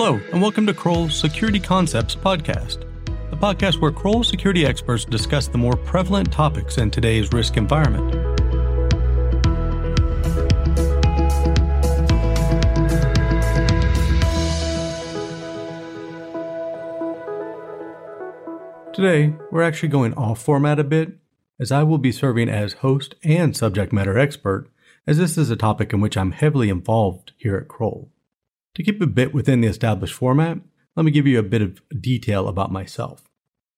Hello, and welcome to Kroll's Security Concepts podcast, the podcast where Kroll security experts discuss the more prevalent topics in today's risk environment. Today, we're actually going off format a bit, as I will be serving as host and subject matter expert, as this is a topic in which I'm heavily involved here at Kroll. To keep a bit within the established format, let me give you a bit of detail about myself.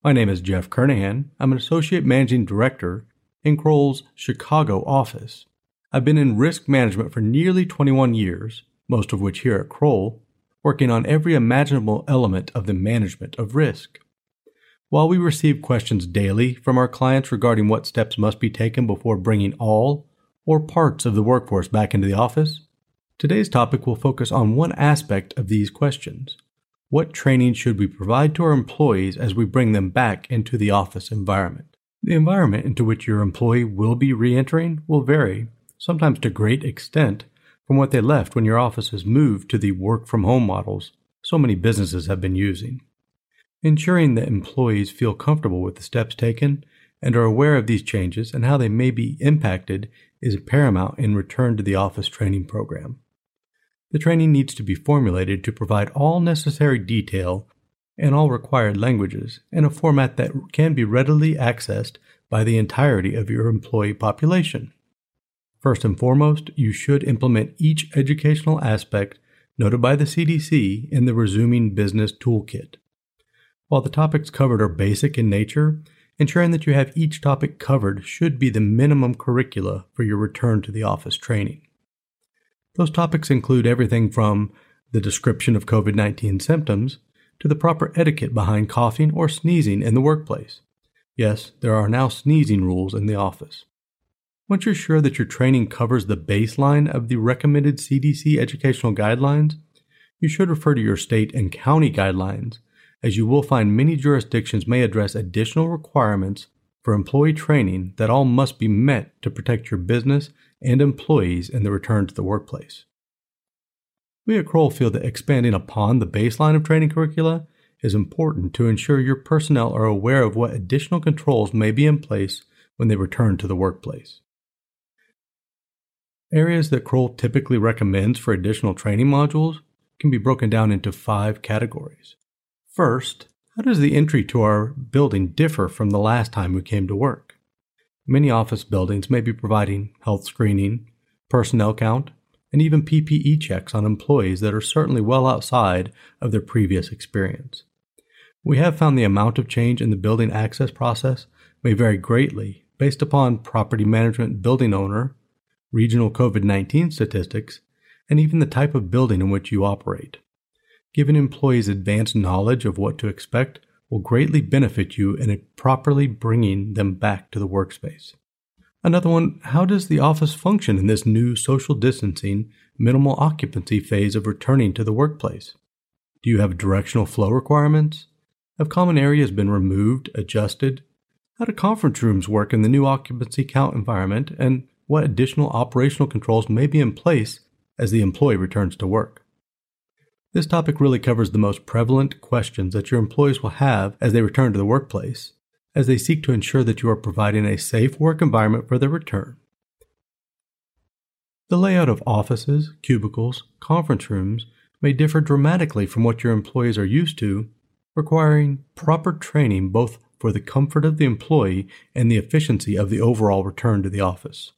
My name is Jeff Kernahan. I'm an Associate Managing Director in Kroll's Chicago office. I've been in risk management for nearly 21 years, most of which here at Kroll, working on every imaginable element of the management of risk. While we receive questions daily from our clients regarding what steps must be taken before bringing all or parts of the workforce back into the office, Today's topic will focus on one aspect of these questions. What training should we provide to our employees as we bring them back into the office environment? The environment into which your employee will be re entering will vary, sometimes to great extent, from what they left when your office has moved to the work from home models so many businesses have been using. Ensuring that employees feel comfortable with the steps taken and are aware of these changes and how they may be impacted is paramount in return to the office training program. The training needs to be formulated to provide all necessary detail and all required languages in a format that can be readily accessed by the entirety of your employee population. First and foremost, you should implement each educational aspect noted by the CDC in the Resuming Business Toolkit. While the topics covered are basic in nature, ensuring that you have each topic covered should be the minimum curricula for your return to the office training. Those topics include everything from the description of COVID 19 symptoms to the proper etiquette behind coughing or sneezing in the workplace. Yes, there are now sneezing rules in the office. Once you're sure that your training covers the baseline of the recommended CDC educational guidelines, you should refer to your state and county guidelines, as you will find many jurisdictions may address additional requirements for employee training that all must be met to protect your business and employees in the return to the workplace. We at Kroll feel that expanding upon the baseline of training curricula is important to ensure your personnel are aware of what additional controls may be in place when they return to the workplace. Areas that Kroll typically recommends for additional training modules can be broken down into five categories. First, how does the entry to our building differ from the last time we came to work? Many office buildings may be providing health screening, personnel count, and even PPE checks on employees that are certainly well outside of their previous experience. We have found the amount of change in the building access process may vary greatly based upon property management building owner, regional COVID 19 statistics, and even the type of building in which you operate. Giving employees advanced knowledge of what to expect will greatly benefit you in properly bringing them back to the workspace. Another one, how does the office function in this new social distancing, minimal occupancy phase of returning to the workplace? Do you have directional flow requirements? Have common areas been removed, adjusted? How do conference rooms work in the new occupancy count environment, and what additional operational controls may be in place as the employee returns to work? This topic really covers the most prevalent questions that your employees will have as they return to the workplace, as they seek to ensure that you are providing a safe work environment for their return. The layout of offices, cubicles, conference rooms may differ dramatically from what your employees are used to, requiring proper training both for the comfort of the employee and the efficiency of the overall return to the office.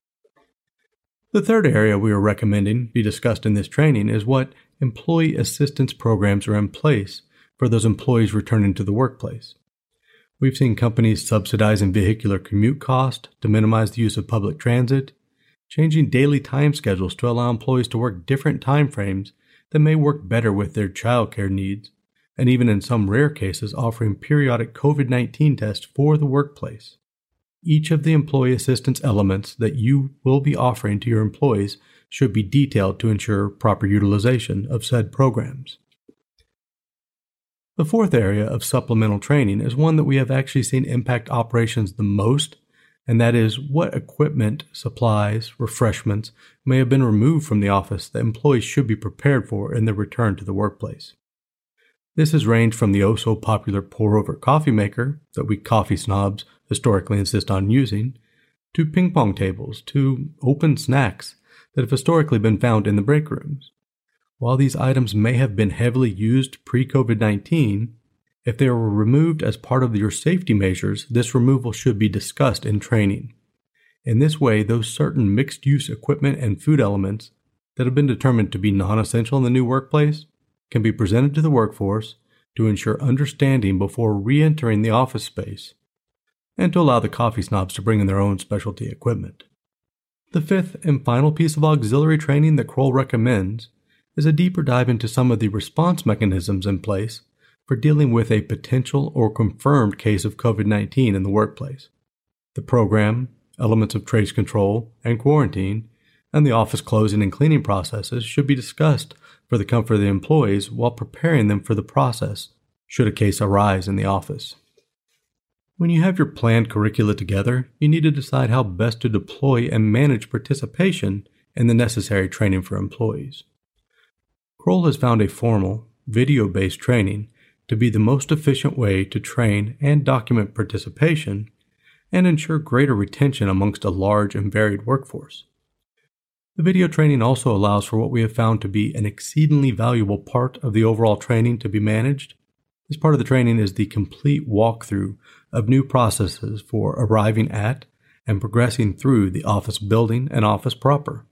The third area we are recommending be discussed in this training is what employee assistance programs are in place for those employees returning to the workplace. We've seen companies subsidizing vehicular commute costs to minimize the use of public transit, changing daily time schedules to allow employees to work different time frames that may work better with their childcare needs, and even in some rare cases offering periodic COVID 19 tests for the workplace. Each of the employee assistance elements that you will be offering to your employees should be detailed to ensure proper utilization of said programs. The fourth area of supplemental training is one that we have actually seen impact operations the most, and that is what equipment, supplies, refreshments may have been removed from the office that employees should be prepared for in their return to the workplace. This has ranged from the oh so popular pour over coffee maker that we coffee snobs historically insist on using, to ping pong tables, to open snacks that have historically been found in the break rooms. While these items may have been heavily used pre COVID 19, if they were removed as part of your safety measures, this removal should be discussed in training. In this way, those certain mixed use equipment and food elements that have been determined to be non essential in the new workplace can be presented to the workforce to ensure understanding before re entering the office space, and to allow the coffee snobs to bring in their own specialty equipment. The fifth and final piece of auxiliary training that Kroll recommends is a deeper dive into some of the response mechanisms in place for dealing with a potential or confirmed case of COVID 19 in the workplace. The program, elements of trace control and quarantine, and the office closing and cleaning processes should be discussed for the comfort of the employees while preparing them for the process should a case arise in the office. When you have your planned curricula together, you need to decide how best to deploy and manage participation and the necessary training for employees. Kroll has found a formal, video based training to be the most efficient way to train and document participation and ensure greater retention amongst a large and varied workforce. The video training also allows for what we have found to be an exceedingly valuable part of the overall training to be managed. This part of the training is the complete walkthrough of new processes for arriving at and progressing through the office building and office proper.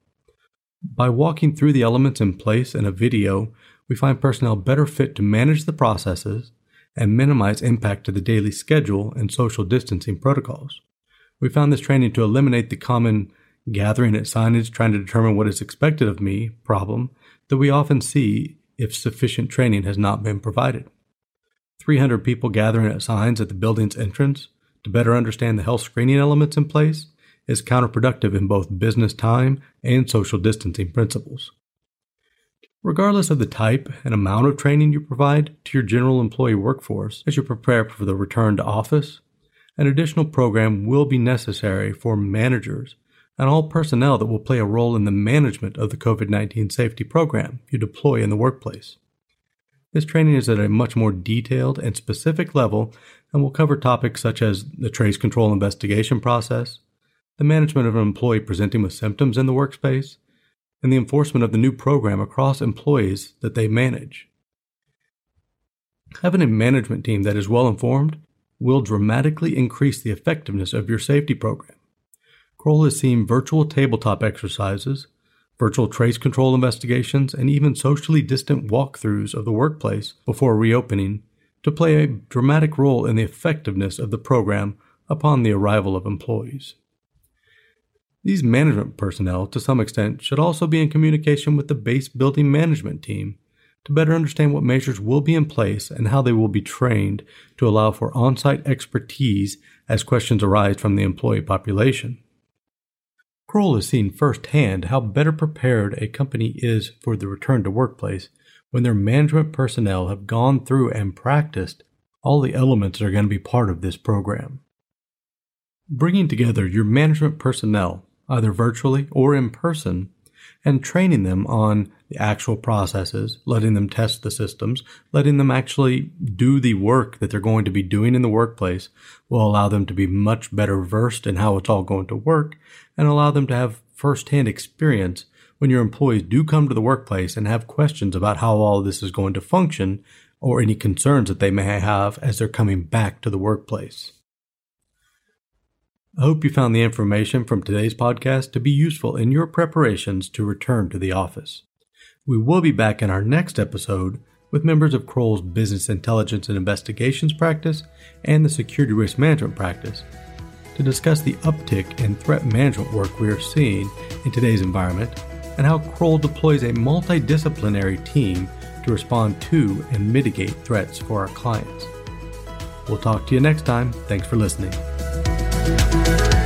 By walking through the elements in place in a video, we find personnel better fit to manage the processes and minimize impact to the daily schedule and social distancing protocols. We found this training to eliminate the common gathering at signage trying to determine what is expected of me problem that we often see if sufficient training has not been provided. 300 people gathering at signs at the building's entrance to better understand the health screening elements in place is counterproductive in both business time and social distancing principles. Regardless of the type and amount of training you provide to your general employee workforce as you prepare for the return to office, an additional program will be necessary for managers and all personnel that will play a role in the management of the COVID 19 safety program you deploy in the workplace. This training is at a much more detailed and specific level and will cover topics such as the trace control investigation process, the management of an employee presenting with symptoms in the workspace, and the enforcement of the new program across employees that they manage. Having a management team that is well informed will dramatically increase the effectiveness of your safety program. Kroll has seen virtual tabletop exercises, virtual trace control investigations, and even socially distant walkthroughs of the workplace before reopening to play a dramatic role in the effectiveness of the program upon the arrival of employees. These management personnel, to some extent, should also be in communication with the base building management team to better understand what measures will be in place and how they will be trained to allow for on site expertise as questions arise from the employee population. Kroll has seen firsthand how better prepared a company is for the return to workplace when their management personnel have gone through and practiced all the elements that are going to be part of this program. Bringing together your management personnel, either virtually or in person, and training them on the actual processes, letting them test the systems, letting them actually do the work that they're going to be doing in the workplace will allow them to be much better versed in how it's all going to work and allow them to have firsthand experience when your employees do come to the workplace and have questions about how all this is going to function or any concerns that they may have as they're coming back to the workplace. I hope you found the information from today's podcast to be useful in your preparations to return to the office. We will be back in our next episode with members of Kroll's Business Intelligence and Investigations practice and the Security Risk Management practice to discuss the uptick in threat management work we are seeing in today's environment and how Kroll deploys a multidisciplinary team to respond to and mitigate threats for our clients. We'll talk to you next time. Thanks for listening. Thank.